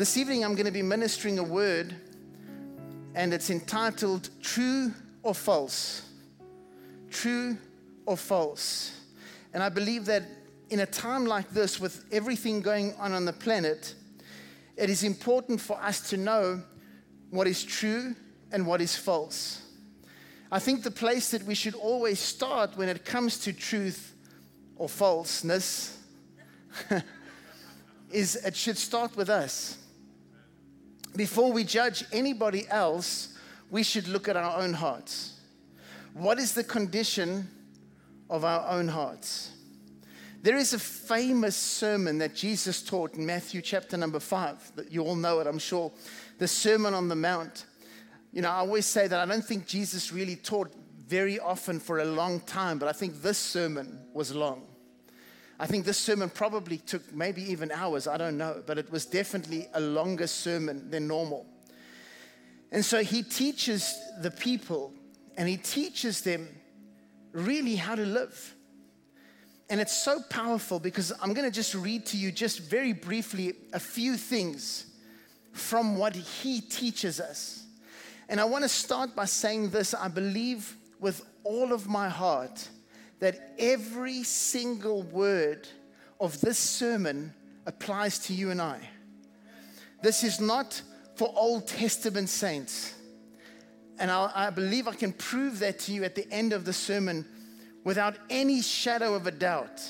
This evening, I'm going to be ministering a word, and it's entitled True or False. True or false. And I believe that in a time like this, with everything going on on the planet, it is important for us to know what is true and what is false. I think the place that we should always start when it comes to truth or falseness is it should start with us. Before we judge anybody else, we should look at our own hearts. What is the condition of our own hearts? There is a famous sermon that Jesus taught in Matthew chapter number five. that You all know it, I'm sure. The Sermon on the Mount. You know, I always say that I don't think Jesus really taught very often for a long time, but I think this sermon was long. I think this sermon probably took maybe even hours, I don't know, but it was definitely a longer sermon than normal. And so he teaches the people and he teaches them really how to live. And it's so powerful because I'm going to just read to you, just very briefly, a few things from what he teaches us. And I want to start by saying this I believe with all of my heart that every single word of this sermon applies to you and I. This is not for Old Testament saints. And I, I, believe I can prove that to you at the end of the sermon without any shadow of a doubt.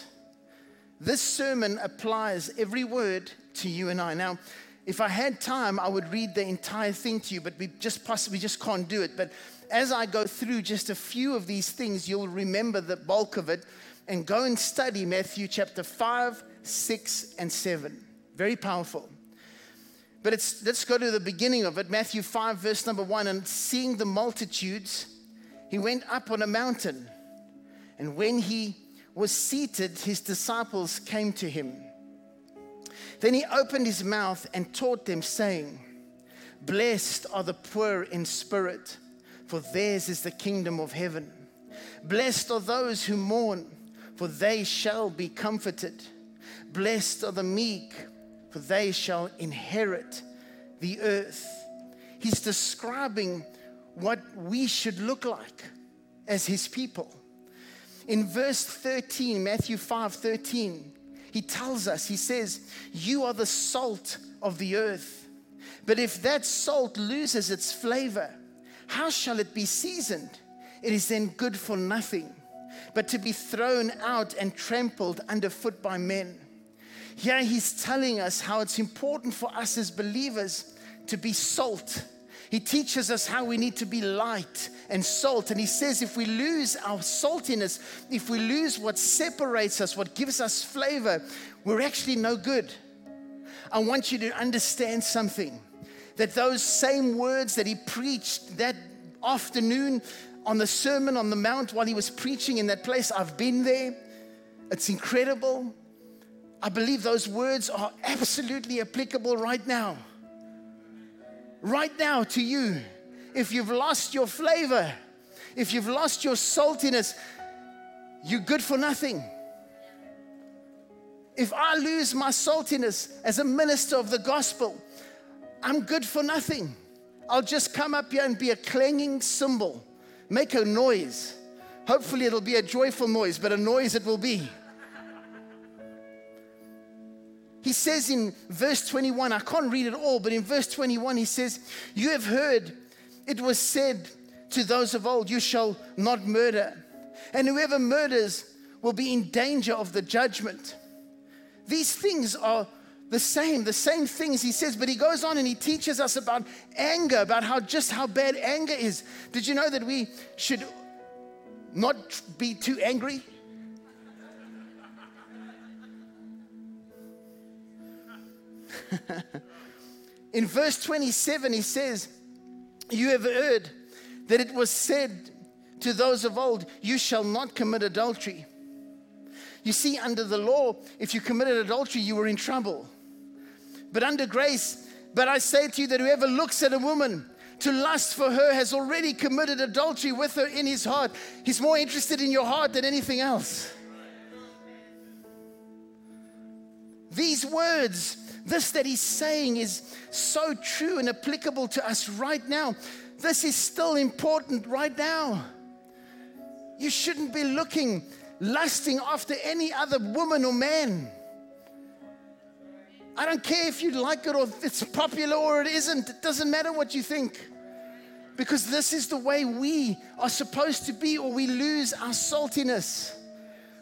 This sermon applies every word to you and I. Now, if I had time, I would read the entire thing to you, but we just possibly just can't do it. But as I go through just a few of these things, you'll remember the bulk of it and go and study Matthew chapter 5, 6, and 7. Very powerful. But it's, let's go to the beginning of it Matthew 5, verse number 1. And seeing the multitudes, he went up on a mountain. And when he was seated, his disciples came to him. Then he opened his mouth and taught them, saying, Blessed are the poor in spirit for theirs is the kingdom of heaven. Blessed are those who mourn, for they shall be comforted. Blessed are the meek, for they shall inherit the earth. He's describing what we should look like as his people. In verse 13, Matthew 5 13, he tells us, he says, You are the salt of the earth. But if that salt loses its flavor, how shall it be seasoned? It is then good for nothing, but to be thrown out and trampled underfoot by men. Here he's telling us how it's important for us as believers to be salt. He teaches us how we need to be light and salt. And he says if we lose our saltiness, if we lose what separates us, what gives us flavor, we're actually no good. I want you to understand something that those same words that he preached that afternoon on the Sermon on the Mount while he was preaching in that place, I've been there. It's incredible. I believe those words are absolutely applicable right now. Right now to you. If you've lost your flavor, if you've lost your saltiness, you're good for nothing. If I lose my saltiness as a minister of the gospel, I'm good for nothing. I'll just come up here and be a clanging cymbal, make a noise. Hopefully, it'll be a joyful noise, but a noise it will be. He says in verse 21, I can't read it all, but in verse 21, he says, You have heard it was said to those of old, You shall not murder, and whoever murders will be in danger of the judgment. These things are the same, the same things he says, but he goes on and he teaches us about anger, about how just how bad anger is. Did you know that we should not be too angry? In verse 27, he says, You have heard that it was said to those of old, You shall not commit adultery. You see, under the law, if you committed adultery, you were in trouble but under grace. But I say to you that whoever looks at a woman to lust for her has already committed adultery with her in his heart. He's more interested in your heart than anything else. These words, this that he's saying is so true and applicable to us right now. This is still important right now. You shouldn't be looking, lusting after any other woman or man. I don't care if you like it or it's popular or it isn't. It doesn't matter what you think. Because this is the way we are supposed to be, or we lose our saltiness.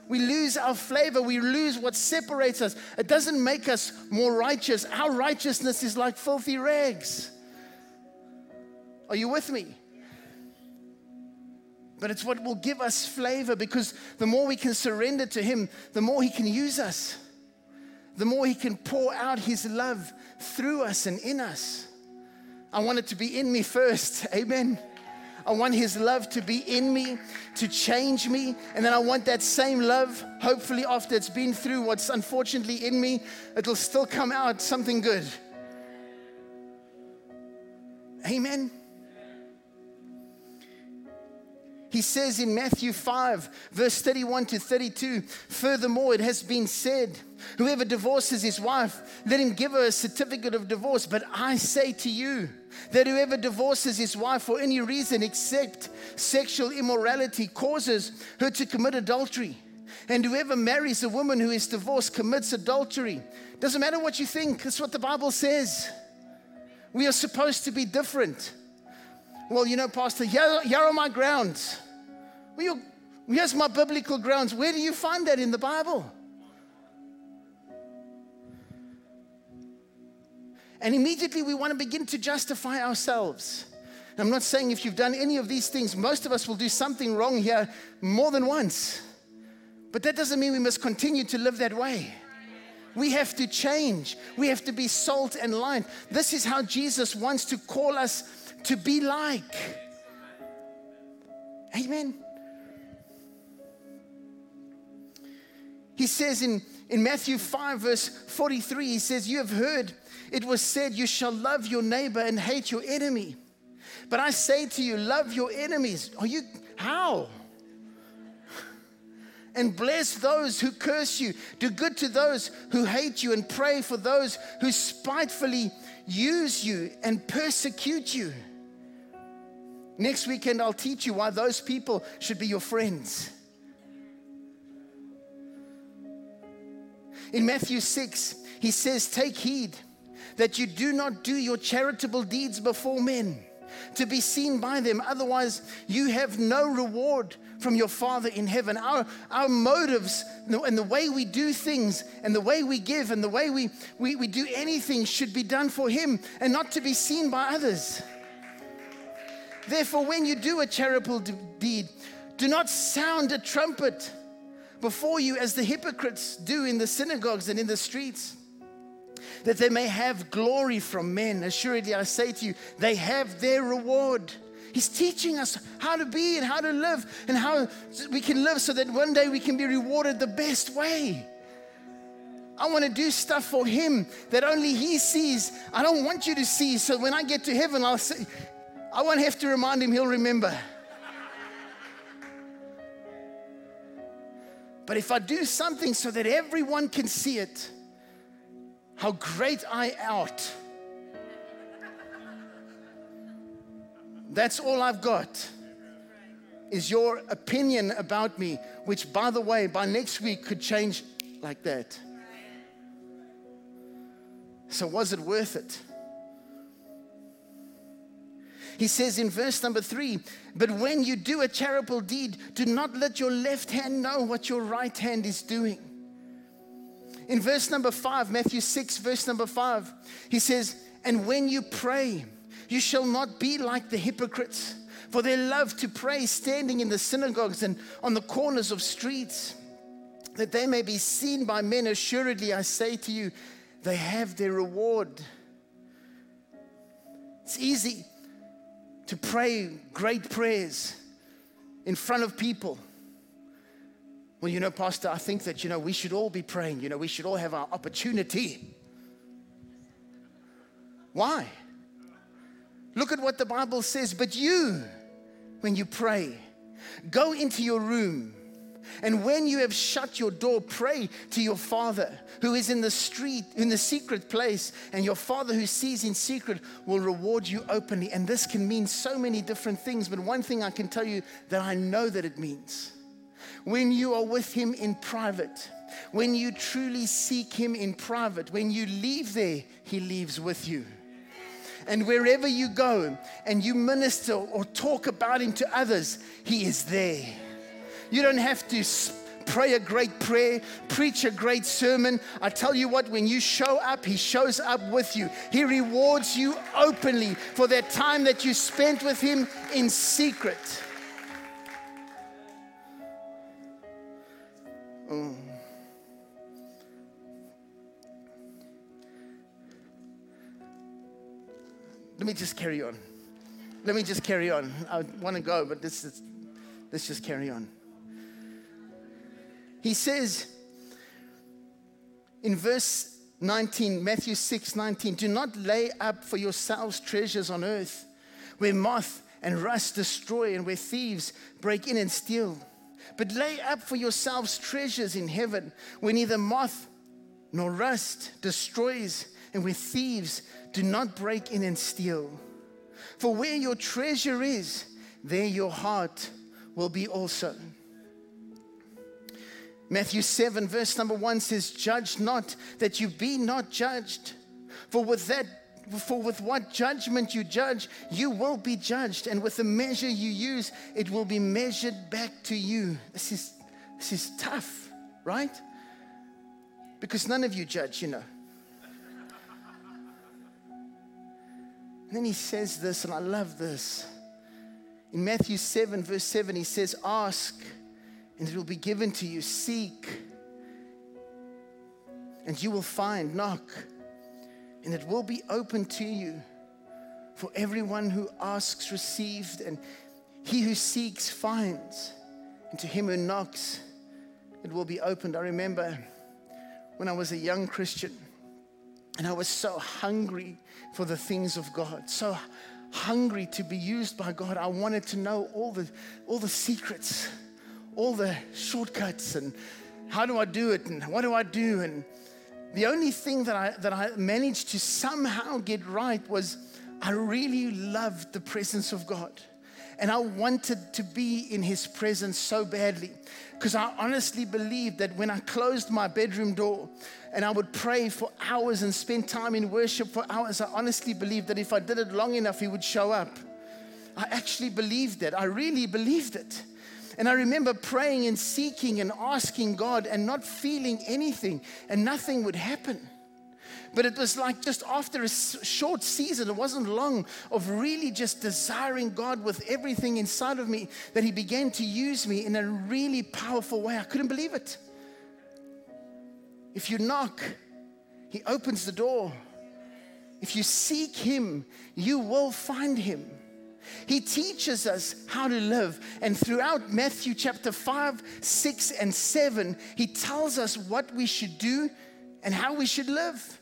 We lose our flavor. We lose what separates us. It doesn't make us more righteous. Our righteousness is like filthy rags. Are you with me? But it's what will give us flavor because the more we can surrender to Him, the more He can use us, the more He can pour out His love through us and in us. I want it to be in me first. Amen. I want His love to be in me, to change me. And then I want that same love, hopefully, after it's been through what's unfortunately in me, it'll still come out something good. Amen. He says in Matthew 5, verse 31 to 32, furthermore, it has been said, Whoever divorces his wife, let him give her a certificate of divorce. But I say to you that whoever divorces his wife for any reason except sexual immorality causes her to commit adultery. And whoever marries a woman who is divorced commits adultery. Doesn't matter what you think, that's what the Bible says. We are supposed to be different. Well, you know, Pastor, here, here are my grounds. Well, here's my biblical grounds. Where do you find that in the Bible? And immediately we want to begin to justify ourselves. I'm not saying if you've done any of these things, most of us will do something wrong here more than once. But that doesn't mean we must continue to live that way. We have to change. We have to be salt and light. This is how Jesus wants to call us to be like. Amen. He says in, in Matthew 5, verse 43, he says, You have heard it was said, You shall love your neighbor and hate your enemy. But I say to you, love your enemies. Are you, how? And bless those who curse you. Do good to those who hate you, and pray for those who spitefully use you and persecute you. Next weekend, I'll teach you why those people should be your friends. In Matthew 6, he says, Take heed that you do not do your charitable deeds before men to be seen by them. Otherwise, you have no reward from your Father in heaven. Our, our motives and the way we do things and the way we give and the way we, we, we do anything should be done for Him and not to be seen by others. Therefore, when you do a charitable deed, do not sound a trumpet before you as the hypocrites do in the synagogues and in the streets, that they may have glory from men. Assuredly, I say to you, they have their reward. He's teaching us how to be and how to live and how we can live so that one day we can be rewarded the best way. I want to do stuff for him that only he sees. I don't want you to see. So when I get to heaven, I'll say, I won't have to remind him, he'll remember. But if I do something so that everyone can see it, how great I ought. That's all I've got is your opinion about me, which, by the way, by next week could change like that. So, was it worth it? He says in verse number three, but when you do a charitable deed, do not let your left hand know what your right hand is doing. In verse number five, Matthew 6, verse number five, he says, And when you pray, you shall not be like the hypocrites, for they love to pray standing in the synagogues and on the corners of streets, that they may be seen by men. Assuredly, I say to you, they have their reward. It's easy to pray great prayers in front of people. Well, you know, Pastor, I think that, you know, we should all be praying. You know, we should all have our opportunity. Why? Look at what the Bible says. But you, when you pray, go into your room, And when you have shut your door, pray to your Father who is in the street, in the secret place, and your Father who sees in secret will reward you openly. And this can mean so many different things, but one thing I can tell you that I know that it means when you are with Him in private, when you truly seek Him in private, when you leave there, He leaves with you. And wherever you go and you minister or talk about Him to others, He is there. You don't have to pray a great prayer, preach a great sermon. I tell you what, when you show up, He shows up with you. He rewards you openly for that time that you spent with Him in secret. Oh. Let me just carry on. Let me just carry on. I want to go, but this is, let's just carry on. He says in verse 19, Matthew 6 19, do not lay up for yourselves treasures on earth where moth and rust destroy and where thieves break in and steal. But lay up for yourselves treasures in heaven where neither moth nor rust destroys and where thieves do not break in and steal. For where your treasure is, there your heart will be also. Matthew 7, verse number 1 says, Judge not that you be not judged. For with that for with what judgment you judge, you will be judged, and with the measure you use, it will be measured back to you. This is this is tough, right? Because none of you judge, you know. And then he says this, and I love this. In Matthew 7, verse 7, he says, Ask and it will be given to you. Seek, and you will find. Knock, and it will be open to you. For everyone who asks received, and he who seeks finds, and to him who knocks, it will be opened. I remember when I was a young Christian, and I was so hungry for the things of God, so hungry to be used by God. I wanted to know all the, all the secrets all the shortcuts and how do I do it and what do I do? And the only thing that I, that I managed to somehow get right was I really loved the presence of God. And I wanted to be in his presence so badly because I honestly believed that when I closed my bedroom door and I would pray for hours and spend time in worship for hours, I honestly believed that if I did it long enough, he would show up. I actually believed it. I really believed it. And I remember praying and seeking and asking God and not feeling anything, and nothing would happen. But it was like just after a short season, it wasn't long, of really just desiring God with everything inside of me, that He began to use me in a really powerful way. I couldn't believe it. If you knock, He opens the door. If you seek Him, you will find Him. He teaches us how to live. And throughout Matthew chapter 5, 6, and 7, he tells us what we should do and how we should live.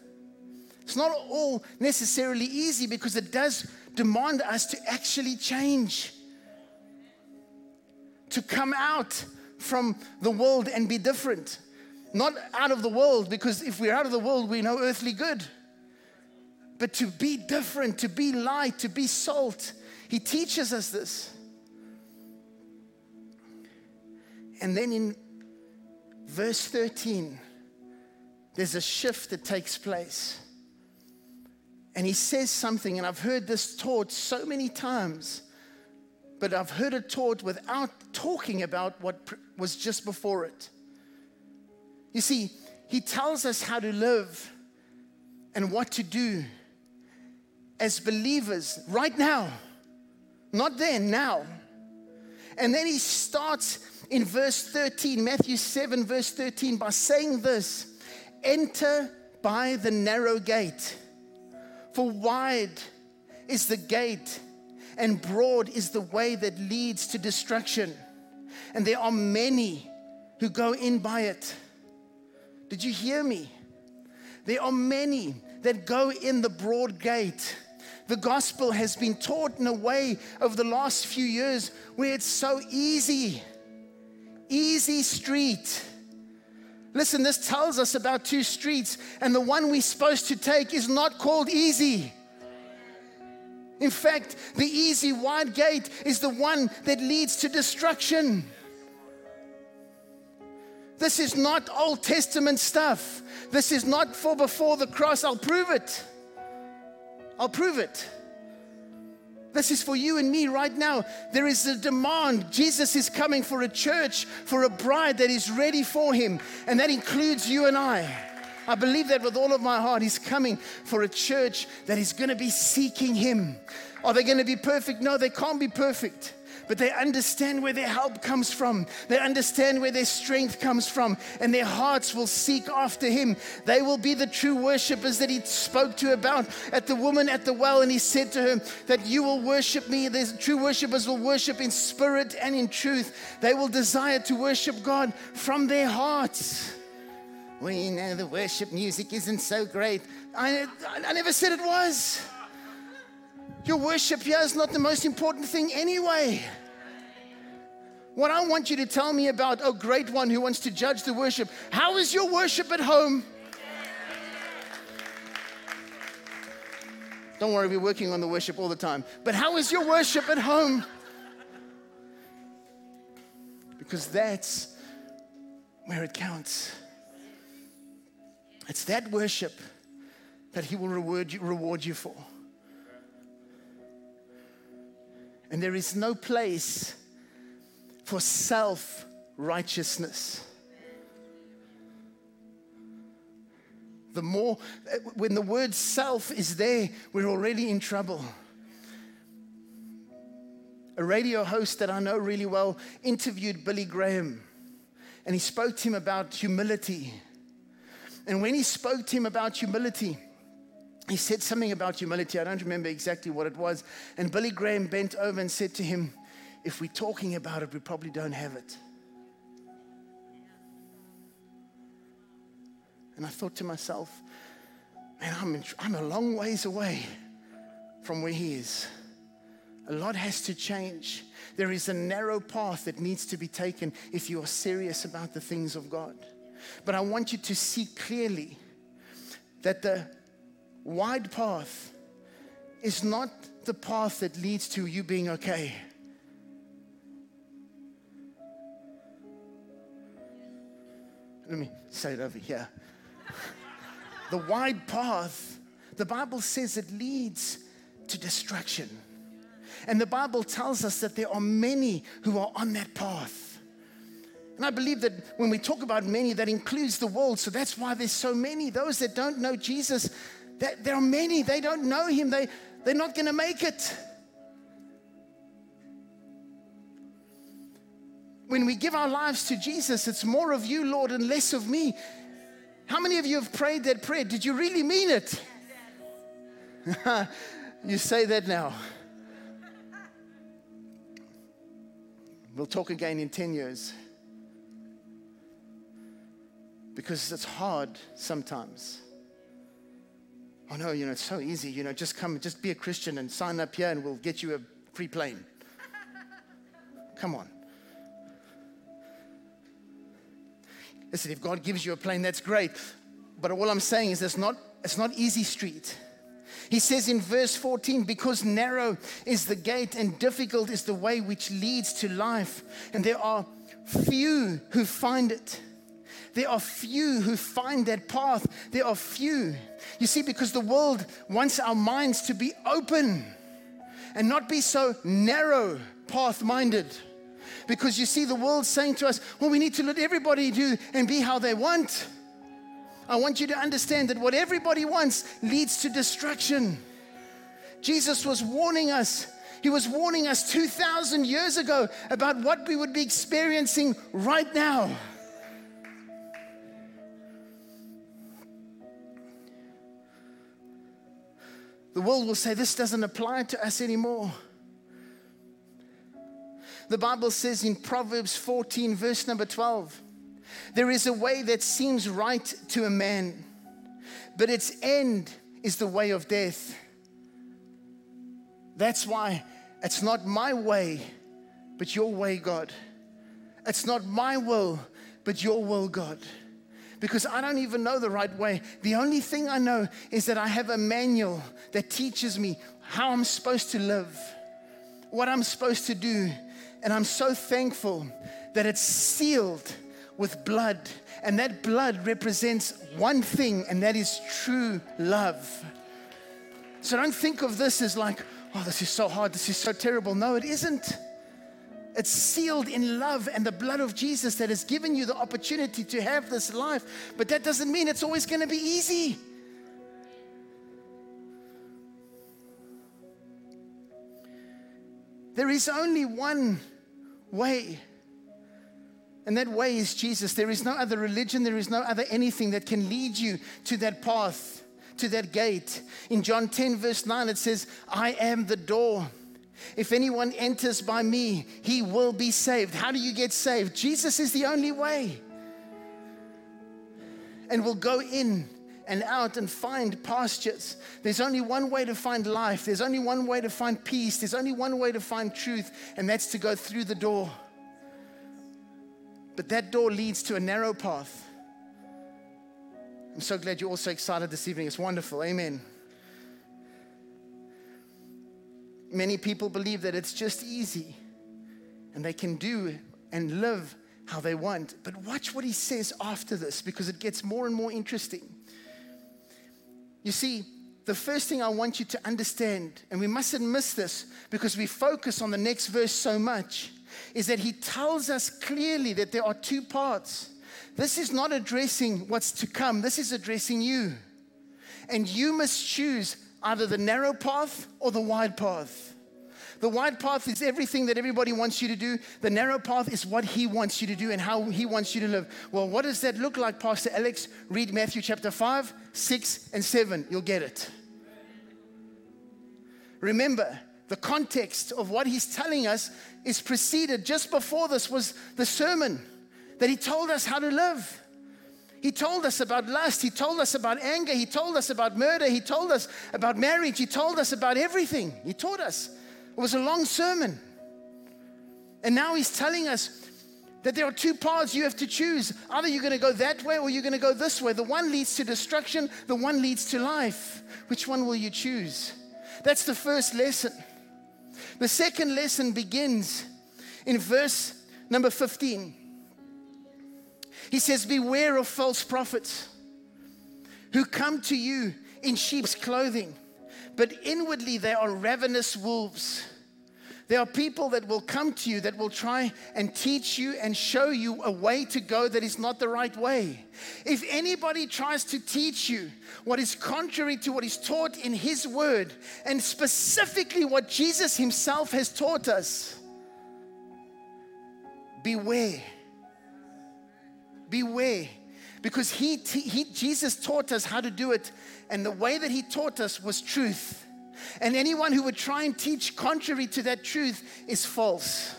It's not all necessarily easy because it does demand us to actually change, to come out from the world and be different. Not out of the world, because if we're out of the world, we no earthly good. But to be different, to be light, to be salt, he teaches us this. And then in verse 13, there's a shift that takes place. And he says something, and I've heard this taught so many times, but I've heard it taught without talking about what was just before it. You see, he tells us how to live and what to do as believers right now. Not then, now. And then he starts in verse 13, Matthew 7, verse 13, by saying this Enter by the narrow gate, for wide is the gate, and broad is the way that leads to destruction. And there are many who go in by it. Did you hear me? There are many that go in the broad gate the gospel has been taught in a way over the last few years where it's so easy. easy street. Listen, this tells us about two streets, and the one we're supposed to take is not called easy. In fact, the easy wide gate is the one that leads to destruction. This is not Old Testament stuff. This is not for before the cross. I'll prove it. I'll prove it. This is for you and me right now. There is a demand. Jesus is coming for a church, for a bride that is ready for him, and that includes you and I. I believe that with all of my heart. He's coming for a church that is going to be seeking him. Are they going to be perfect? No, they can't be perfect but they understand where their help comes from. They understand where their strength comes from, and their hearts will seek after Him. They will be the true worshippers that He spoke to about at the woman at the well, and He said to her that you will worship me. The true worshippers will worship in spirit and in truth. They will desire to worship God from their hearts. We know, the worship music isn't so great. I, I never said it was. Your worship here is not the most important thing anyway. What I want you to tell me about oh great one who wants to judge the worship. How is your worship at home? Don't worry, we're working on the worship all the time. But how is your worship at home? Because that's where it counts. It's that worship that He will reward you, reward you for. And there is no place for self righteousness. The more, when the word self is there, we're already in trouble. A radio host that I know really well interviewed Billy Graham and he spoke to him about humility. And when he spoke to him about humility, he said something about humility. I don't remember exactly what it was. And Billy Graham bent over and said to him, If we're talking about it, we probably don't have it. And I thought to myself, man, I'm, in, I'm a long ways away from where he is. A lot has to change. There is a narrow path that needs to be taken if you are serious about the things of God. But I want you to see clearly that the wide path is not the path that leads to you being okay. Let me say it over here. the wide path, the Bible says it leads to destruction. And the Bible tells us that there are many who are on that path. And I believe that when we talk about many, that includes the world. So that's why there's so many. Those that don't know Jesus, there are many, they don't know him, they, they're not going to make it. When we give our lives to Jesus, it's more of you, Lord, and less of me. How many of you have prayed that prayer? Did you really mean it? you say that now. We'll talk again in 10 years. Because it's hard sometimes. Oh no, you know, it's so easy. You know, just come, just be a Christian and sign up here and we'll get you a free plane. come on. Listen, if God gives you a plane, that's great. But all I'm saying is it's not, it's not easy street. He says in verse 14, because narrow is the gate and difficult is the way which leads to life, and there are few who find it. There are few who find that path. There are few. You see, because the world wants our minds to be open and not be so narrow path minded. Because you see, the world saying to us, well, we need to let everybody do and be how they want. I want you to understand that what everybody wants leads to destruction. Jesus was warning us. He was warning us 2,000 years ago about what we would be experiencing right now. The world will say, This doesn't apply to us anymore. The Bible says in Proverbs 14, verse number 12, there is a way that seems right to a man, but its end is the way of death. That's why it's not my way, but your way, God. It's not my will, but your will, God. Because I don't even know the right way. The only thing I know is that I have a manual that teaches me how I'm supposed to live, what I'm supposed to do. And I'm so thankful that it's sealed with blood. And that blood represents one thing, and that is true love. So don't think of this as like, oh, this is so hard, this is so terrible. No, it isn't. It's sealed in love and the blood of Jesus that has given you the opportunity to have this life. But that doesn't mean it's always going to be easy. There is only one way, and that way is Jesus. There is no other religion, there is no other anything that can lead you to that path, to that gate. In John 10, verse 9, it says, I am the door. If anyone enters by me, he will be saved. How do you get saved? Jesus is the only way. And we'll go in and out and find pastures. There's only one way to find life. There's only one way to find peace. There's only one way to find truth, and that's to go through the door. But that door leads to a narrow path. I'm so glad you're all so excited this evening. It's wonderful. Amen. Many people believe that it's just easy and they can do and live how they want. But watch what he says after this because it gets more and more interesting. You see, the first thing I want you to understand, and we mustn't miss this because we focus on the next verse so much, is that he tells us clearly that there are two parts. This is not addressing what's to come, this is addressing you. And you must choose either the narrow path or the wide path. The wide path is everything that everybody wants you to do. The narrow path is what He wants you to do and how He wants you to live. Well, what does that look like, Pastor Alex? Read Matthew chapter 5, 6, and 7. You'll get it. Remember, the context of what He's telling us is preceded just before this was the sermon that He told us how to live. He told us about lust. He told us about anger. He told us about murder. He told us about marriage. He told us about everything. He taught us. It was a long sermon. And now he's telling us that there are two paths you have to choose. Either you're going to go that way or you're going to go this way. The one leads to destruction, the one leads to life. Which one will you choose? That's the first lesson. The second lesson begins in verse number 15. He says, Beware of false prophets who come to you in sheep's clothing but inwardly they are ravenous wolves. There are people that will come to you that will try and teach you and show you a way to go that is not the right way. If anybody tries to teach you what is contrary to what is taught in His Word, and specifically what Jesus Himself has taught us, beware. Beware. Because he, he, Jesus taught us how to do it, and the way that He taught us was truth. And anyone who would try and teach contrary to that truth is false.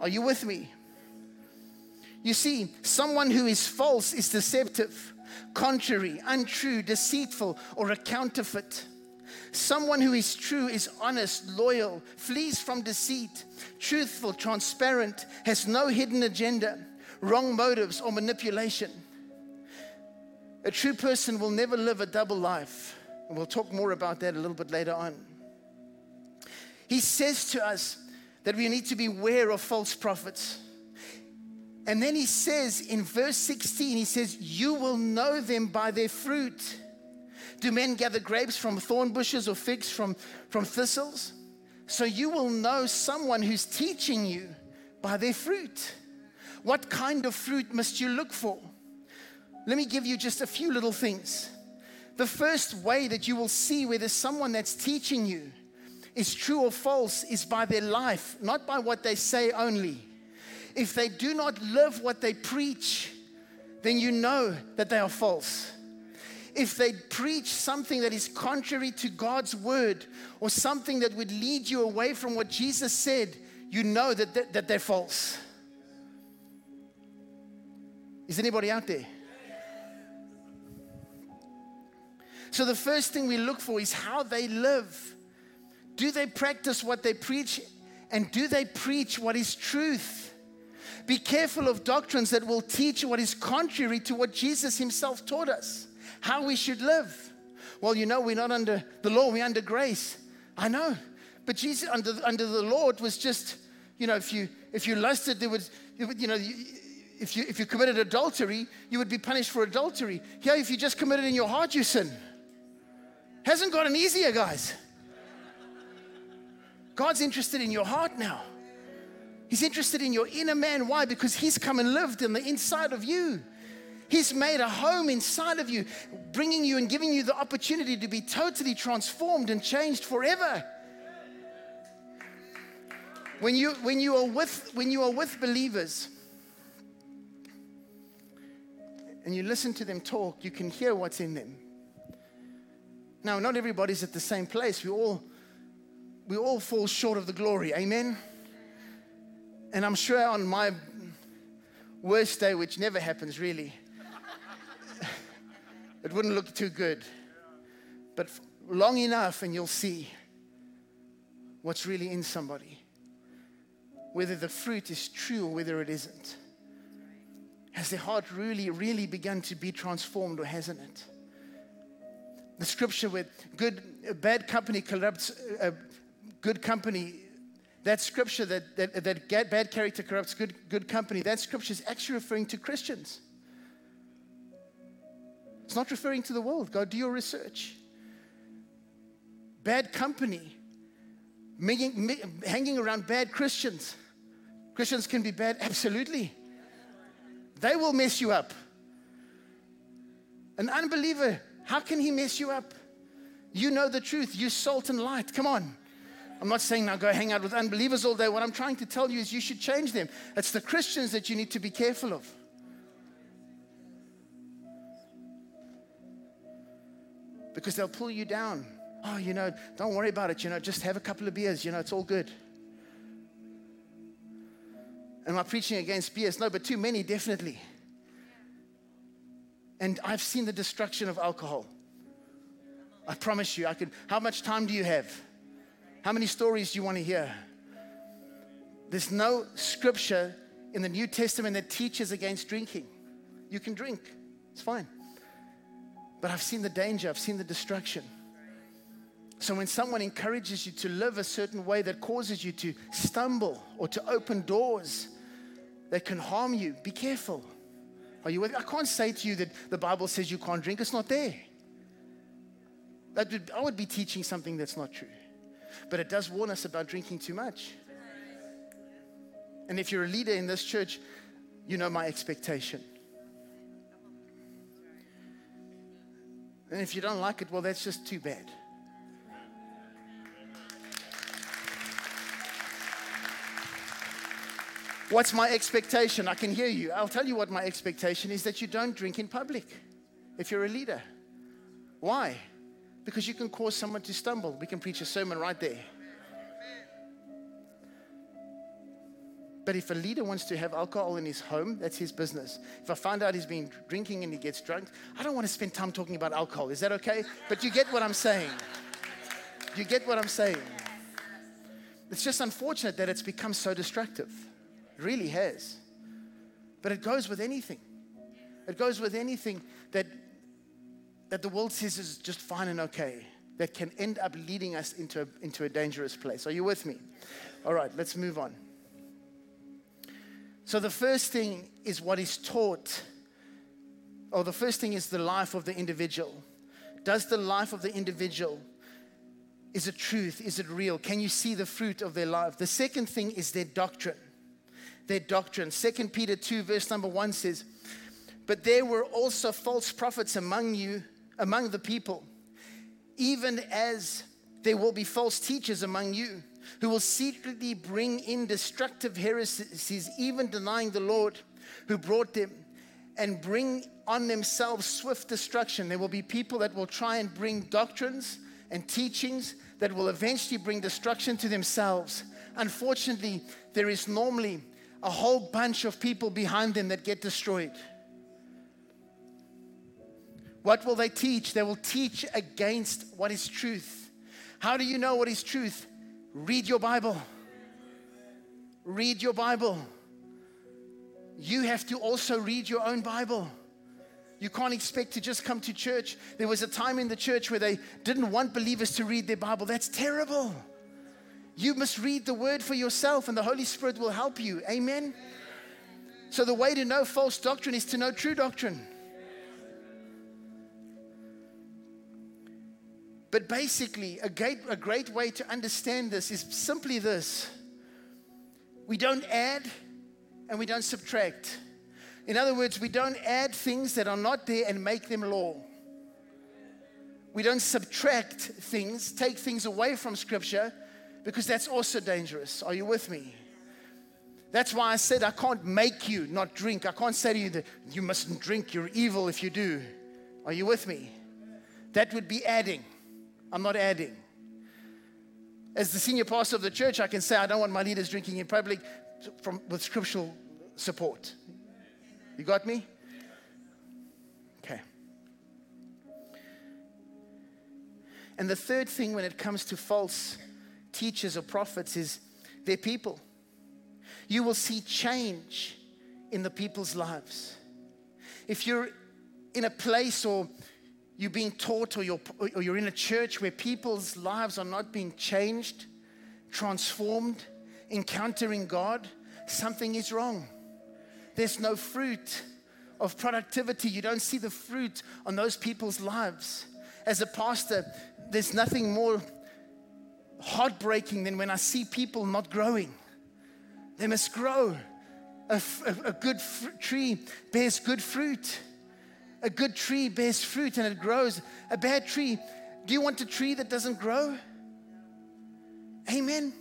Are you with me? You see, someone who is false is deceptive, contrary, untrue, deceitful, or a counterfeit. Someone who is true is honest, loyal, flees from deceit, truthful, transparent, has no hidden agenda wrong motives or manipulation. A true person will never live a double life. And we'll talk more about that a little bit later on. He says to us that we need to be aware of false prophets. And then he says in verse 16, he says, You will know them by their fruit. Do men gather grapes from thorn bushes or figs from, from thistles? So you will know someone who's teaching you by their fruit. What kind of fruit must you look for? Let me give you just a few little things. The first way that you will see whether someone that's teaching you is true or false is by their life, not by what they say only. If they do not live what they preach, then you know that they are false. If they preach something that is contrary to God's word or something that would lead you away from what Jesus said, you know that, that, that they're false. Is anybody out there? So, the first thing we look for is how they live. Do they practice what they preach? And do they preach what is truth? Be careful of doctrines that will teach what is contrary to what Jesus himself taught us, how we should live. Well, you know, we're not under the law, we're under grace. I know. But Jesus under, under the law, it was just, you know, if you if you lusted, there was, you know, if you if you committed adultery, you would be punished for adultery. Here, if you just committed in your heart, you sin. Hasn't gotten easier, guys. God's interested in your heart now. He's interested in your inner man. Why? Because He's come and lived in the inside of you. He's made a home inside of you, bringing you and giving you the opportunity to be totally transformed and changed forever. When you, when you, are, with, when you are with believers and you listen to them talk, you can hear what's in them. Now, not everybody's at the same place. We all, we all fall short of the glory. Amen? And I'm sure on my worst day, which never happens really, it wouldn't look too good. But long enough, and you'll see what's really in somebody. Whether the fruit is true or whether it isn't. Has their heart really, really begun to be transformed or hasn't it? The scripture with good, bad company corrupts uh, good company. That scripture that, that, that bad character corrupts good, good company, that scripture is actually referring to Christians. It's not referring to the world. Go do your research. Bad company, hanging around bad Christians. Christians can be bad, absolutely. They will mess you up. An unbeliever, how can he mess you up? You know the truth. You salt and light. Come on. I'm not saying now go hang out with unbelievers all day. What I'm trying to tell you is you should change them. It's the Christians that you need to be careful of. because they'll pull you down. Oh, you know, don't worry about it. You know, just have a couple of beers. You know, it's all good. Am I preaching against beers? No, but too many, definitely. And I've seen the destruction of alcohol. I promise you, I could. How much time do you have? How many stories do you want to hear? There's no scripture in the New Testament that teaches against drinking. You can drink, it's fine. But I've seen the danger, I've seen the destruction. So when someone encourages you to live a certain way that causes you to stumble or to open doors that can harm you, be careful. Are you with? I can't say to you that the Bible says you can't drink, it's not there. That would, I would be teaching something that's not true. But it does warn us about drinking too much. And if you're a leader in this church, you know my expectation. And if you don't like it, well, that's just too bad. What's my expectation? I can hear you. I'll tell you what my expectation is that you don't drink in public if you're a leader. Why? Because you can cause someone to stumble. We can preach a sermon right there. But if a leader wants to have alcohol in his home, that's his business. If I find out he's been drinking and he gets drunk, I don't want to spend time talking about alcohol. Is that okay? But you get what I'm saying. You get what I'm saying. It's just unfortunate that it's become so destructive. Really has. But it goes with anything. It goes with anything that, that the world says is just fine and okay, that can end up leading us into a, into a dangerous place. Are you with me? All right, let's move on. So the first thing is what is taught, or the first thing is the life of the individual. Does the life of the individual, is it truth? Is it real? Can you see the fruit of their life? The second thing is their doctrine. Their doctrine. Second Peter 2, verse number 1 says, But there were also false prophets among you, among the people, even as there will be false teachers among you who will secretly bring in destructive heresies, even denying the Lord who brought them, and bring on themselves swift destruction. There will be people that will try and bring doctrines and teachings that will eventually bring destruction to themselves. Unfortunately, there is normally a whole bunch of people behind them that get destroyed. What will they teach? They will teach against what is truth. How do you know what is truth? Read your Bible. Read your Bible. you have to also read your own Bible. You can't expect to just come to church. There was a time in the church where they didn't want believers to read their Bible. That's terrible. You must read the word for yourself, and the Holy Spirit will help you. Amen. So, the way to know false doctrine is to know true doctrine. But basically, a great, a great way to understand this is simply this we don't add and we don't subtract. In other words, we don't add things that are not there and make them law. We don't subtract things, take things away from Scripture, because that's also dangerous. Are you with me? That's why I said I can't make you not drink. I can't say to you that you mustn't drink, you're evil if you do. Are you with me? That would be adding. I'm not adding. As the senior pastor of the church, I can say I don't want my leaders drinking in public from, with scriptural support. You got me? Okay. And the third thing when it comes to false teachers or prophets is their people. You will see change in the people's lives. If you're in a place or you're being taught or you're, or you're in a church where people's lives are not being changed, transformed, encountering God, something is wrong. There's no fruit of productivity. You don't see the fruit on those people's lives. As a pastor, there's nothing more heartbreaking than when I see people not growing. They must grow. A, a, a good fr- tree bears good fruit. A good tree bears fruit and it grows. A bad tree, do you want a tree that doesn't grow? Amen.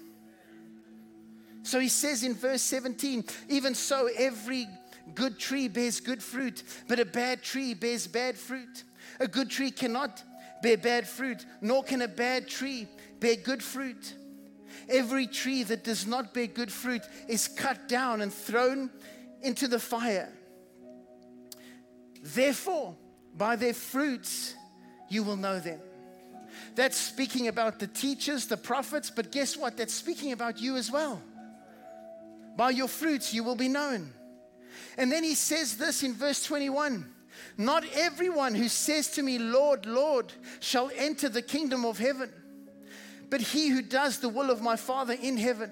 So he says in verse 17, even so, every good tree bears good fruit, but a bad tree bears bad fruit. A good tree cannot bear bad fruit, nor can a bad tree bear good fruit. Every tree that does not bear good fruit is cut down and thrown into the fire. Therefore, by their fruits, you will know them. That's speaking about the teachers, the prophets, but guess what? That's speaking about you as well. By your fruits you will be known. And then he says this in verse 21 Not everyone who says to me, Lord, Lord, shall enter the kingdom of heaven, but he who does the will of my Father in heaven.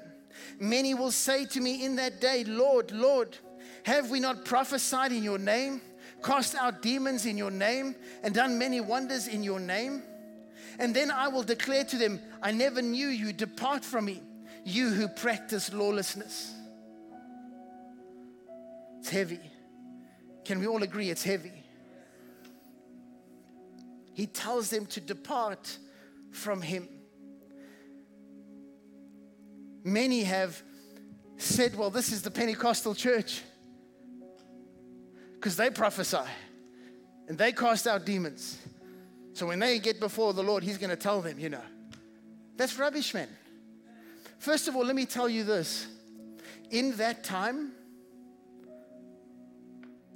Many will say to me in that day, Lord, Lord, have we not prophesied in your name, cast out demons in your name, and done many wonders in your name? And then I will declare to them, I never knew you, depart from me, you who practice lawlessness. It's heavy. Can we all agree it's heavy? He tells them to depart from him. Many have said, well, this is the Pentecostal church because they prophesy and they cast out demons. So when they get before the Lord, He's going to tell them, you know. That's rubbish, man. First of all, let me tell you this. In that time,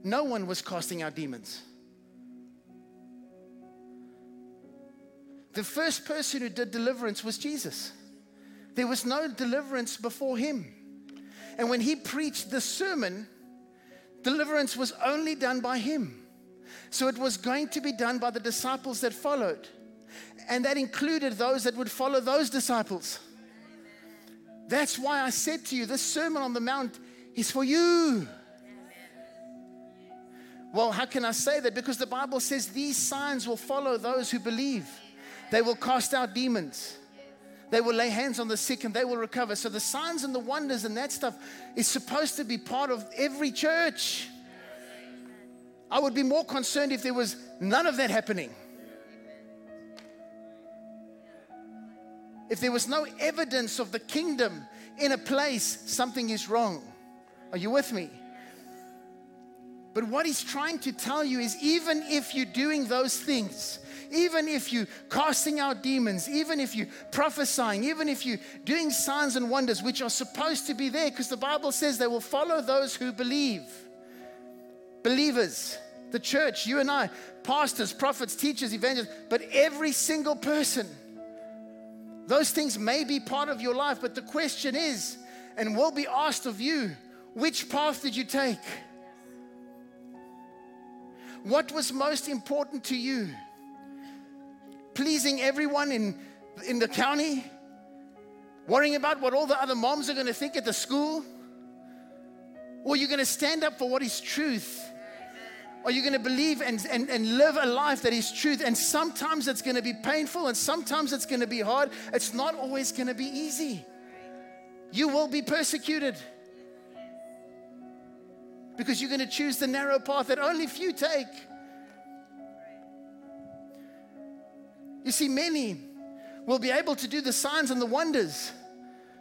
no one was casting out demons. The first person who did deliverance was Jesus. There was no deliverance before him. And when he preached the sermon, deliverance was only done by him. So it was going to be done by the disciples that followed. And that included those that would follow those disciples. That's why I said to you, this Sermon on the Mount is for you. Well, how can I say that? Because the Bible says these signs will follow those who believe. They will cast out demons. They will lay hands on the sick and they will recover. So the signs and the wonders and that stuff is supposed to be part of every church. I would be more concerned if there was none of that happening. If there was no evidence of the kingdom in a place, something is wrong. Are you with me? But what he's trying to tell you is even if you're doing those things, even if you're casting out demons, even if you're prophesying, even if you're doing signs and wonders, which are supposed to be there, because the Bible says they will follow those who believe. Believers, the church, you and I, pastors, prophets, teachers, evangelists, but every single person. Those things may be part of your life, but the question is, and will be asked of you, Which path did you take? What was most important to you? Pleasing everyone in, in the county? Worrying about what all the other moms are going to think at the school? Or you're you going to stand up for what is truth? Are you going to believe and, and, and live a life that is truth? And sometimes it's going to be painful and sometimes it's going to be hard. It's not always going to be easy. You will be persecuted because you're going to choose the narrow path that only few take. You see, many will be able to do the signs and the wonders.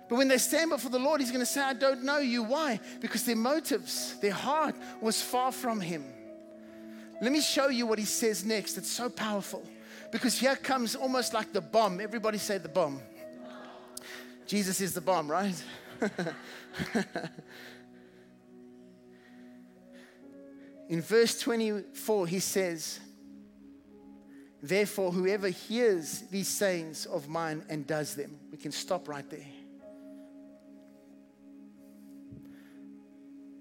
But when they stand before the Lord, He's going to say, I don't know you. Why? Because their motives, their heart was far from Him. Let me show you what He says next. It's so powerful. Because here comes almost like the bomb. Everybody say the bomb. Jesus is the bomb, right? In verse 24, he says, Therefore, whoever hears these sayings of mine and does them, we can stop right there.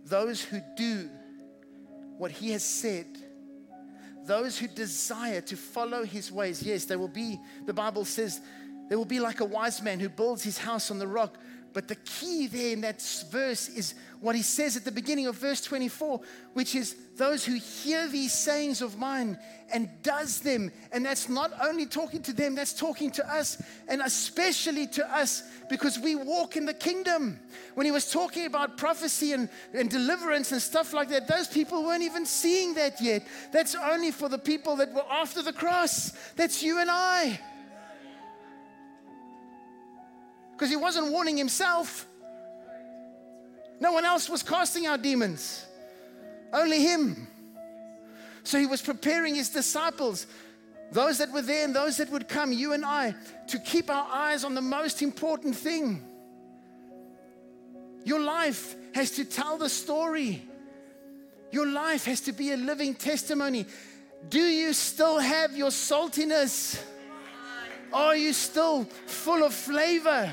Those who do what he has said, those who desire to follow his ways, yes, they will be, the Bible says, they will be like a wise man who builds his house on the rock. But the key there in that verse is what he says at the beginning of verse 24, which is those who hear these sayings of mine and does them. And that's not only talking to them, that's talking to us, and especially to us because we walk in the kingdom. When he was talking about prophecy and, and deliverance and stuff like that, those people weren't even seeing that yet. That's only for the people that were after the cross. That's you and I because he wasn't warning himself. No one else was casting out demons, only him. So he was preparing his disciples, those that were there and those that would come, you and I, to keep our eyes on the most important thing. Your life has to tell the story. Your life has to be a living testimony. Do you still have your saltiness? Are you still full of flavor?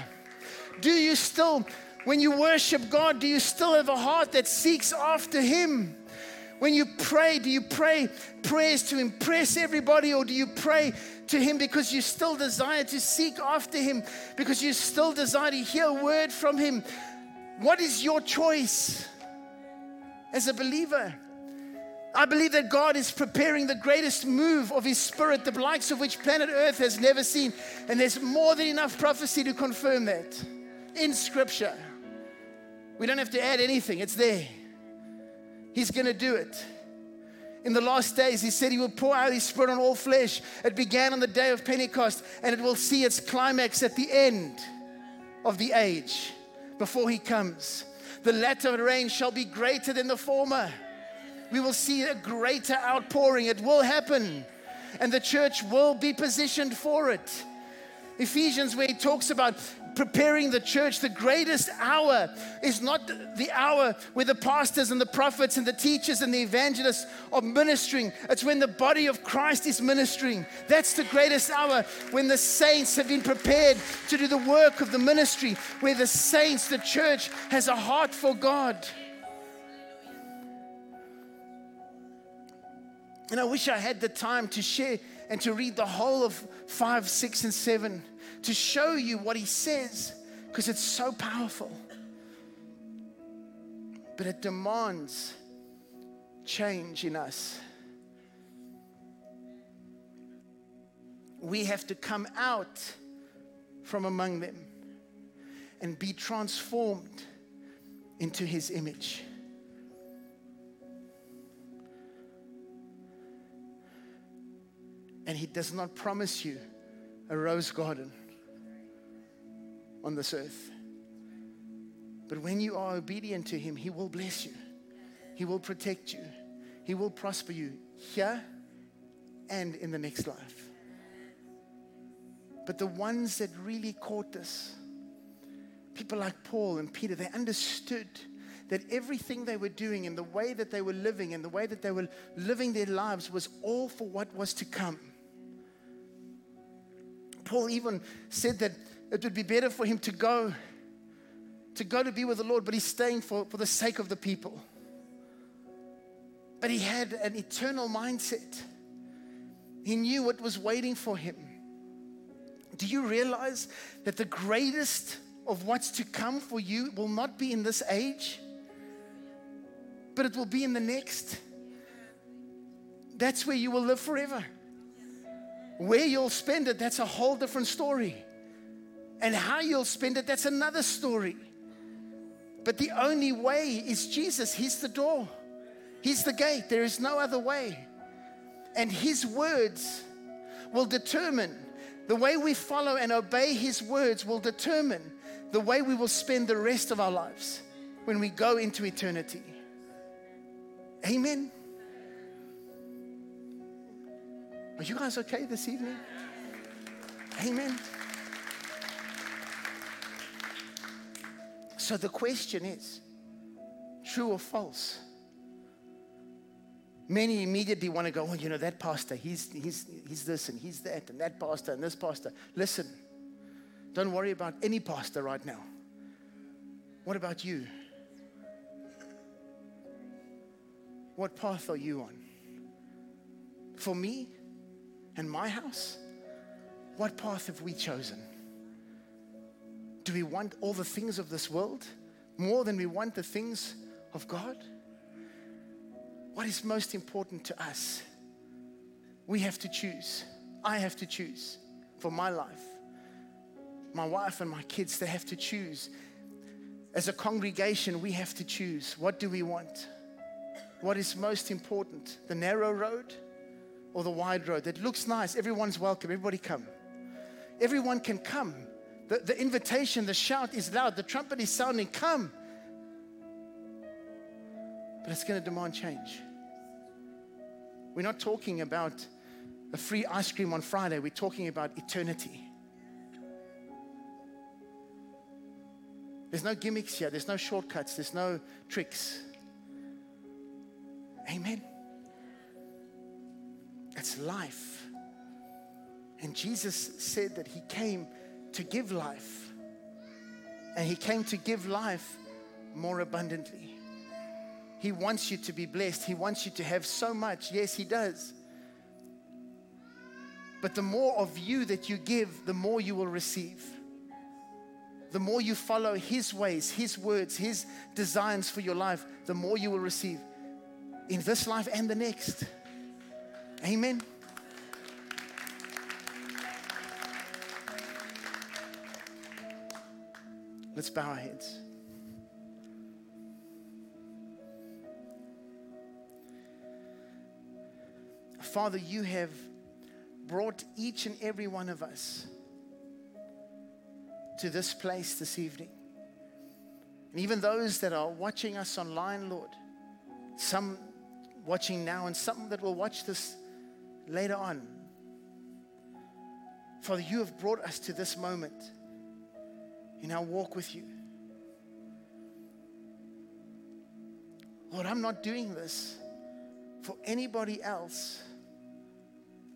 Do you still, when you worship God, do you still have a heart that seeks after Him? When you pray, do you pray prayers to impress everybody, or do you pray to Him because you still desire to seek after Him, because you still desire to hear a word from Him? What is your choice as a believer? I believe that God is preparing the greatest move of His Spirit, the likes of which planet Earth has never seen. And there's more than enough prophecy to confirm that in Scripture. We don't have to add anything, it's there. He's going to do it. In the last days, he said he will pour out his spirit on all flesh. It began on the day of Pentecost, and it will see its climax at the end of the age before he comes. The latter rain shall be greater than the former. We will see a greater outpouring. It will happen, and the church will be positioned for it. Ephesians, where he talks about preparing the church, the greatest hour is not the hour where the pastors and the prophets and the teachers and the evangelists are ministering. It's when the body of Christ is ministering. That's the greatest hour when the saints have been prepared to do the work of the ministry, where the saints, the church, has a heart for God. And I wish I had the time to share and to read the whole of 5, 6, and 7 to show you what he says because it's so powerful. But it demands change in us. We have to come out from among them and be transformed into his image. And he does not promise you a rose garden on this earth. But when you are obedient to Him, He will bless you, He will protect you, He will prosper you here and in the next life. But the ones that really caught this, people like Paul and Peter, they understood that everything they were doing and the way that they were living and the way that they were living their lives was all for what was to come. Paul even said that it would be better for him to go to go to be with the Lord, but he's staying for, for the sake of the people. But he had an eternal mindset. He knew what was waiting for him. Do you realize that the greatest of what's to come for you will not be in this age, but it will be in the next? That's where you will live forever. Where you'll spend it, that's a whole different story. And how you'll spend it, that's another story. But the only way is Jesus. He's the door, He's the gate. There is no other way. And His words will determine the way we follow and obey His words, will determine the way we will spend the rest of our lives when we go into eternity. Amen. Are you guys okay this evening? Amen. So the question is true or false? Many immediately want to go, oh, you know, that pastor, he's, he's, he's this and he's that, and that pastor and this pastor. Listen, don't worry about any pastor right now. What about you? What path are you on? For me and my house, what path have we chosen? Do we want all the things of this world more than we want the things of God? What is most important to us? We have to choose. I have to choose for my life. My wife and my kids, they have to choose. As a congregation, we have to choose. What do we want? What is most important? The narrow road or the wide road that looks nice? Everyone's welcome. Everybody come. Everyone can come. The, the invitation, the shout is loud, the trumpet is sounding, come. But it's going to demand change. We're not talking about a free ice cream on Friday, we're talking about eternity. There's no gimmicks here, there's no shortcuts, there's no tricks. Amen. It's life. And Jesus said that He came to give life. And He came to give life more abundantly. He wants you to be blessed. He wants you to have so much. Yes, He does. But the more of you that you give, the more you will receive. The more you follow His ways, His words, His designs for your life, the more you will receive in this life and the next. Amen. Let's bow our heads. Father, you have brought each and every one of us to this place this evening. And even those that are watching us online, Lord, some watching now and some that will watch this later on. Father, you have brought us to this moment in our walk with you. Lord, I'm not doing this for anybody else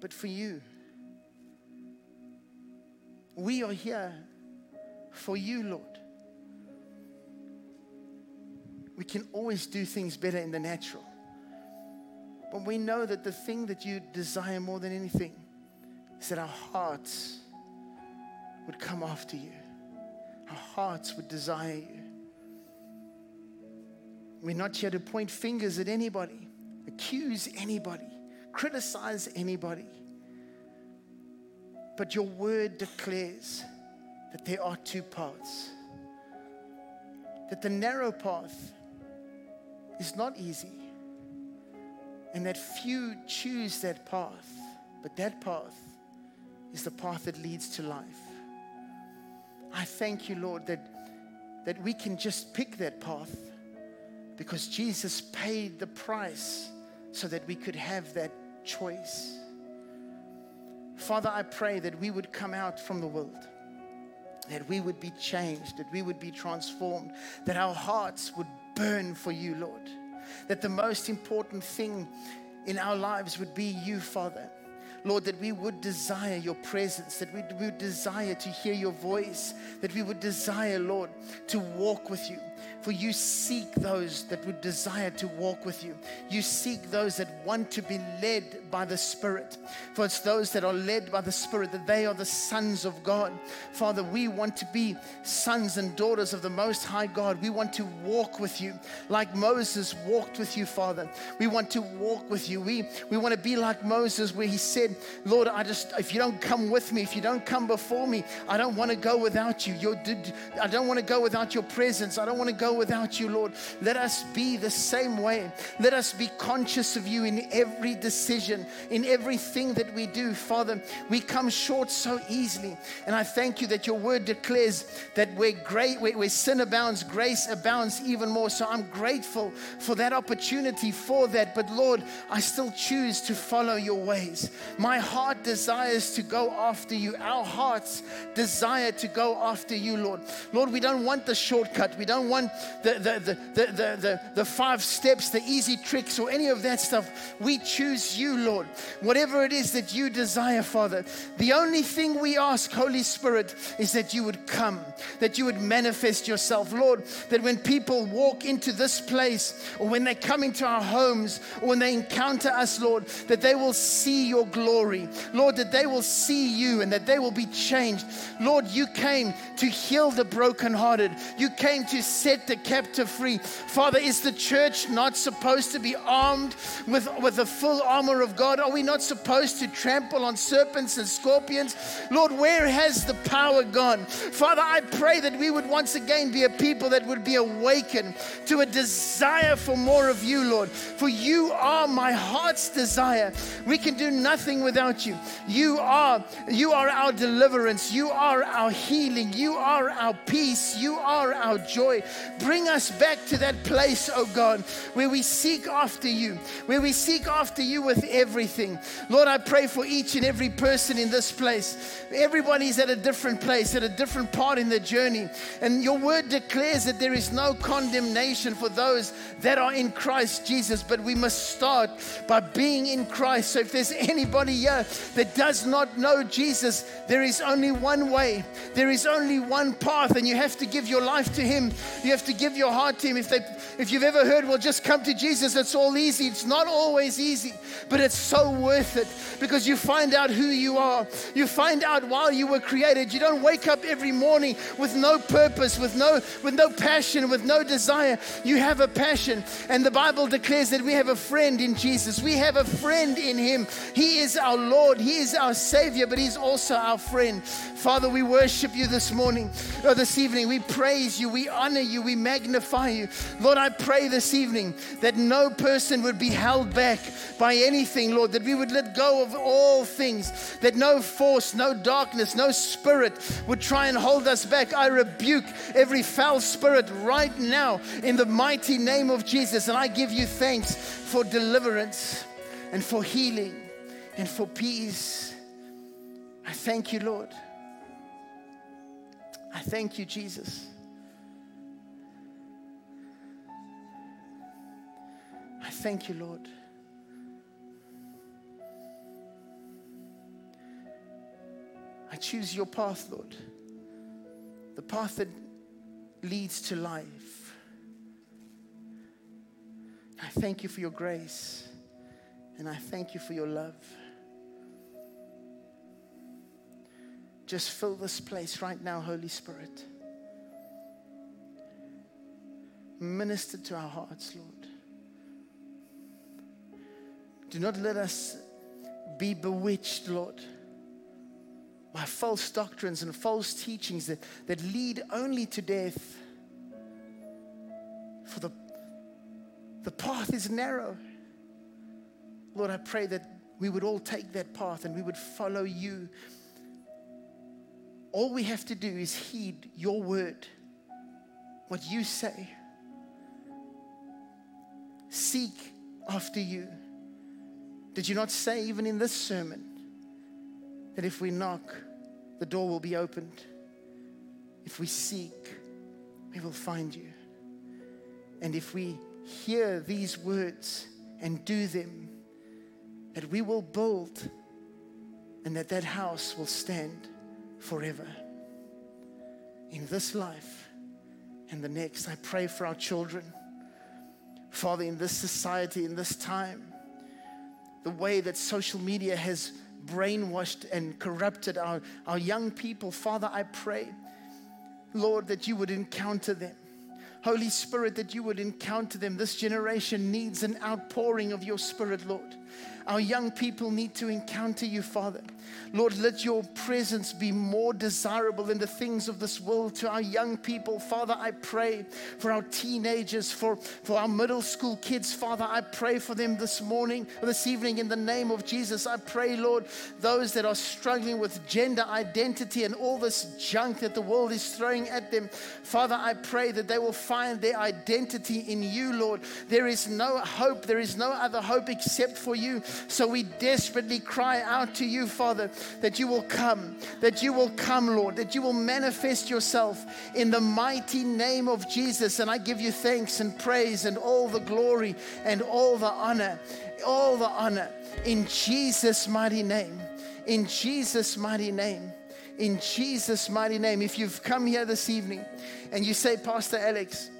but for you. We are here for you, Lord. We can always do things better in the natural. But we know that the thing that you desire more than anything is that our hearts would come after you our hearts would desire you. We're not here to point fingers at anybody, accuse anybody, criticize anybody. But your word declares that there are two paths. That the narrow path is not easy, and that few choose that path, but that path is the path that leads to life. I thank you, Lord, that, that we can just pick that path because Jesus paid the price so that we could have that choice. Father, I pray that we would come out from the world, that we would be changed, that we would be transformed, that our hearts would burn for you, Lord, that the most important thing in our lives would be you, Father. Lord, that we would desire your presence, that we would desire to hear your voice, that we would desire, Lord, to walk with you. For you seek those that would desire to walk with you. You seek those that want to be led by the Spirit. For it's those that are led by the Spirit that they are the sons of God. Father, we want to be sons and daughters of the Most High God. We want to walk with you like Moses walked with you, Father. We want to walk with you. We, we want to be like Moses, where he said, Lord, I just, if you don't come with me, if you don't come before me, I don't want to go without you. I don't want to go without your presence. I don't want to go without you, Lord. Let us be the same way. Let us be conscious of you in every decision, in everything that we do. Father, we come short so easily. And I thank you that your word declares that where, great, where, where sin abounds, grace abounds even more. So I'm grateful for that opportunity, for that. But Lord, I still choose to follow your ways. My heart desires to go after you. Our hearts desire to go after you, Lord. Lord, we don't want the shortcut. We don't want the, the, the, the, the, the, the five steps, the easy tricks, or any of that stuff. We choose you, Lord. Whatever it is that you desire, Father. The only thing we ask, Holy Spirit, is that you would come, that you would manifest yourself, Lord. That when people walk into this place, or when they come into our homes, or when they encounter us, Lord, that they will see your glory. Lord, that they will see you and that they will be changed. Lord, you came to heal the brokenhearted, you came to set the captive free. Father, is the church not supposed to be armed with, with the full armor of God? Are we not supposed to trample on serpents and scorpions? Lord, where has the power gone? Father, I pray that we would once again be a people that would be awakened to a desire for more of you, Lord. For you are my heart's desire. We can do nothing without you. You are, you are our deliverance. You are our healing. You are our peace. You are our joy. Bring us back to that place, oh God, where we seek after you, where we seek after you with everything. Lord, I pray for each and every person in this place. Everybody's at a different place, at a different part in the journey. And your word declares that there is no condemnation for those that are in Christ Jesus, but we must start by being in Christ. So if there's anybody here that does not know Jesus, there is only one way, there is only one path, and you have to give your life to Him. You have to give your heart to Him. If, they, if you've ever heard, well, just come to Jesus, it's all easy. It's not always easy, but it's so worth it because you find out who you are. You find out while you were created. You don't wake up every morning with no purpose, with no, with no passion, with no desire. You have a passion. And the Bible declares that we have a friend in Jesus. We have a friend in Him. He is our Lord, He is our Savior, but He's also our friend. Father, we worship you this morning or this evening. We praise you, we honor you, we magnify you. Lord, I pray this evening that no person would be held back by anything, Lord, that we would let go of all things, that no force, no darkness, no spirit would try and hold us back. I rebuke every foul spirit right now in the mighty name of Jesus. And I give you thanks for deliverance and for healing and for peace. I thank you, Lord. I thank you, Jesus. Thank you, Lord. I choose your path, Lord. The path that leads to life. I thank you for your grace and I thank you for your love. Just fill this place right now, Holy Spirit. Minister to our hearts, Lord. Do not let us be bewitched, Lord, by false doctrines and false teachings that, that lead only to death. For the, the path is narrow. Lord, I pray that we would all take that path and we would follow you all we have to do is heed your word, what you say. Seek after you. Did you not say, even in this sermon, that if we knock, the door will be opened? If we seek, we will find you. And if we hear these words and do them, that we will build and that that house will stand forever. In this life and the next, I pray for our children. Father, in this society, in this time, the way that social media has brainwashed and corrupted our, our young people, Father, I pray, Lord, that you would encounter them. Holy Spirit, that you would encounter them. This generation needs an outpouring of your Spirit, Lord. Our young people need to encounter you, Father. Lord, let your presence be more desirable than the things of this world to our young people. Father, I pray for our teenagers, for, for our middle school kids. Father, I pray for them this morning, this evening, in the name of Jesus. I pray, Lord, those that are struggling with gender identity and all this junk that the world is throwing at them. Father, I pray that they will find their identity in you, Lord. There is no hope, there is no other hope except for you. So we desperately cry out to you, Father, that you will come, that you will come, Lord, that you will manifest yourself in the mighty name of Jesus. And I give you thanks and praise and all the glory and all the honor, all the honor in Jesus' mighty name. In Jesus' mighty name in Jesus' mighty name. If you've come here this evening and you say, Pastor Alex,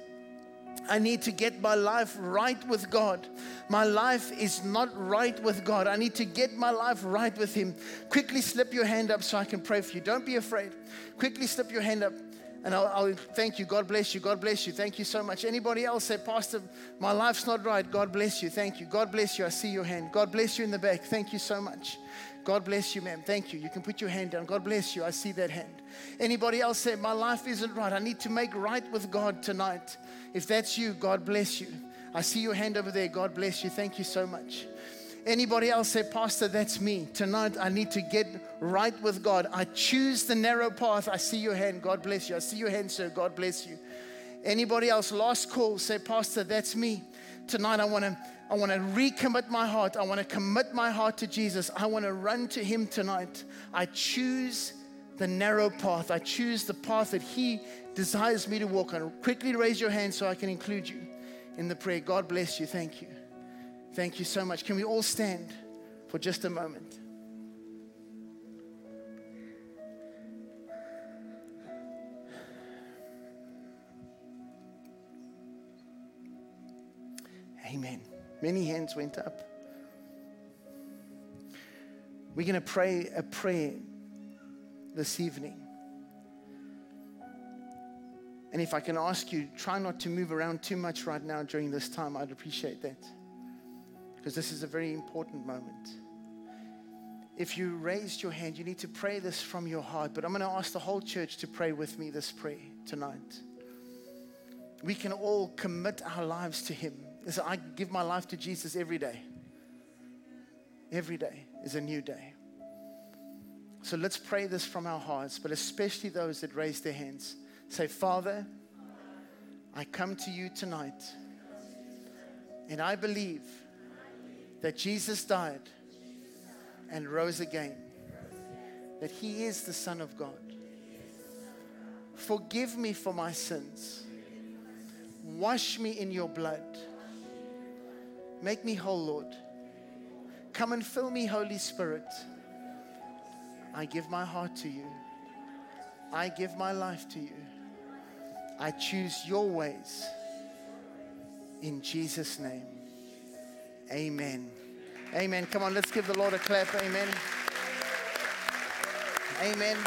I need to get my life right with God. My life is not right with God. I need to get my life right with Him. Quickly slip your hand up so I can pray for you. Don't be afraid. Quickly slip your hand up and I'll, I'll, thank you. God bless you. God bless you. Thank you so much. Anybody else say, Pastor, my life's not right. God bless you. Thank you. God bless you. I see your hand. God bless you in the back. Thank you so much. God bless you, ma'am. Thank you. You can put your hand down. God bless you. I see that hand. Anybody else say, My life isn't right. I need to make right with God tonight. If that's you, God bless you. I see your hand over there. God bless you. Thank you so much. Anybody else say, Pastor, that's me. Tonight I need to get right with God. I choose the narrow path. I see your hand. God bless you. I see your hand, sir. God bless you. Anybody else? Last call. Say, Pastor, that's me. Tonight I want to I want to recommit my heart. I want to commit my heart to Jesus. I want to run to Him tonight. I choose the narrow path. I choose the path that He desires me to walk on. Quickly raise your hand so I can include you in the prayer. God bless you. Thank you. Thank you so much. Can we all stand for just a moment? Amen. Many hands went up. We're going to pray a prayer this evening. And if I can ask you, try not to move around too much right now during this time, I'd appreciate that. Because this is a very important moment. If you raised your hand, you need to pray this from your heart. But I'm going to ask the whole church to pray with me this prayer tonight. We can all commit our lives to Him. Listen, I give my life to Jesus every day. Every day is a new day. So let's pray this from our hearts, but especially those that raise their hands. Say, Father, I come to you tonight, and I believe that Jesus died and rose again, that He is the Son of God. Forgive me for my sins. Wash me in your blood. Make me whole, Lord. Come and fill me, Holy Spirit. I give my heart to you. I give my life to you. I choose your ways. In Jesus' name. Amen. Amen. Come on, let's give the Lord a clap. Amen. Amen.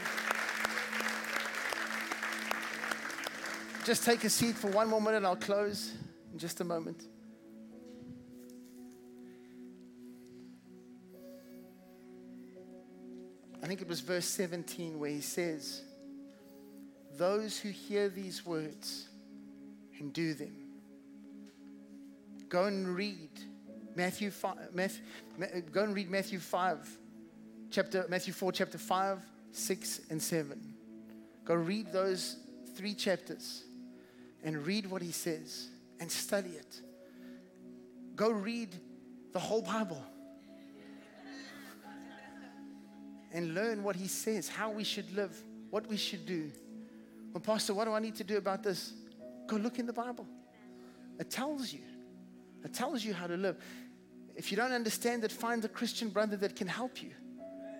Just take a seat for one more minute. I'll close in just a moment. Think it was verse 17 where he says, Those who hear these words and do them. Go and read Matthew 5, Matthew, go and read Matthew 5, chapter, Matthew 4, chapter 5, 6, and 7. Go read those three chapters and read what he says and study it. Go read the whole Bible and learn what he says, how we should live, what we should do. Well, Pastor, what do I need to do about this? Go look in the Bible. It tells you. It tells you how to live. If you don't understand it, find a Christian brother that can help you.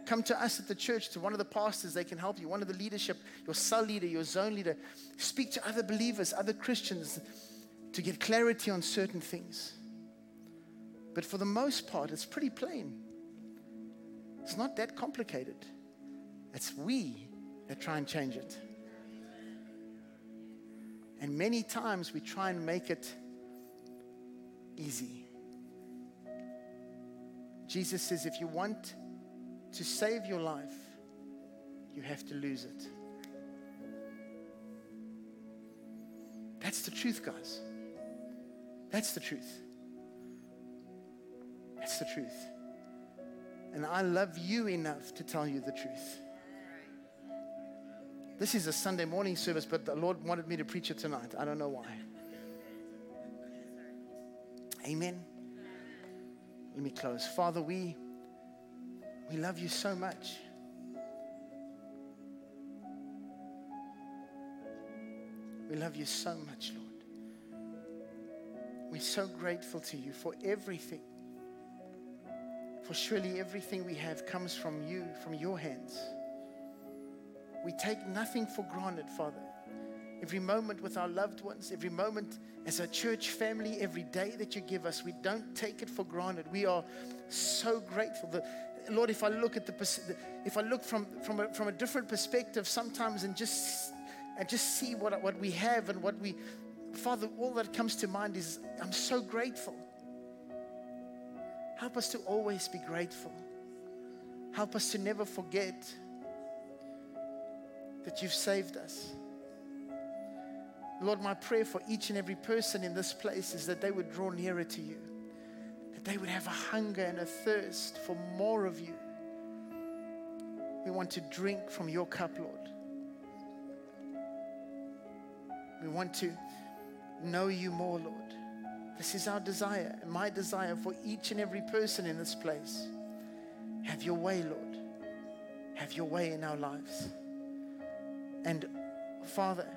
Come to us at the church, to one of the pastors, they can help you, one of the leadership, your cell leader, your zone leader. Speak to other believers, other Christians to get clarity on certain things. But for the most part, it's pretty plain. It's not that complicated. It's we that try and change it. And many times we try and make it easy. Jesus says if you want to save your life, you have to lose it. That's the truth, guys. That's the truth. That's the truth. And I love you enough to tell you the truth. This is a Sunday morning service, but the Lord wanted me to preach it tonight. I don't know why. Amen. Let me close. Father, we, we love you so much. We love you so much, Lord. We're so grateful to you for everything. For surely everything we have comes from you, from your hands. We take nothing for granted, Father. Every moment with our loved ones, every moment as a church family, every day that you give us, we don't take it for granted. We are so grateful. That, Lord, if I look at the, if I look from, from, a, from a different perspective sometimes and just, and just see what, what we have and what we, Father, all that comes to mind is I'm so grateful. Help us to always be grateful. Help us to never forget that you've saved us. Lord, my prayer for each and every person in this place is that they would draw nearer to you, that they would have a hunger and a thirst for more of you. We want to drink from your cup, Lord. We want to know you more, Lord. This is our desire, my desire for each and every person in this place. Have your way, Lord. Have your way in our lives. And Father,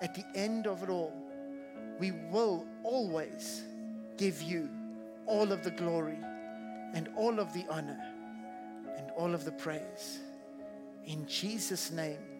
at the end of it all, we will always give you all of the glory and all of the honor and all of the praise. In Jesus' name.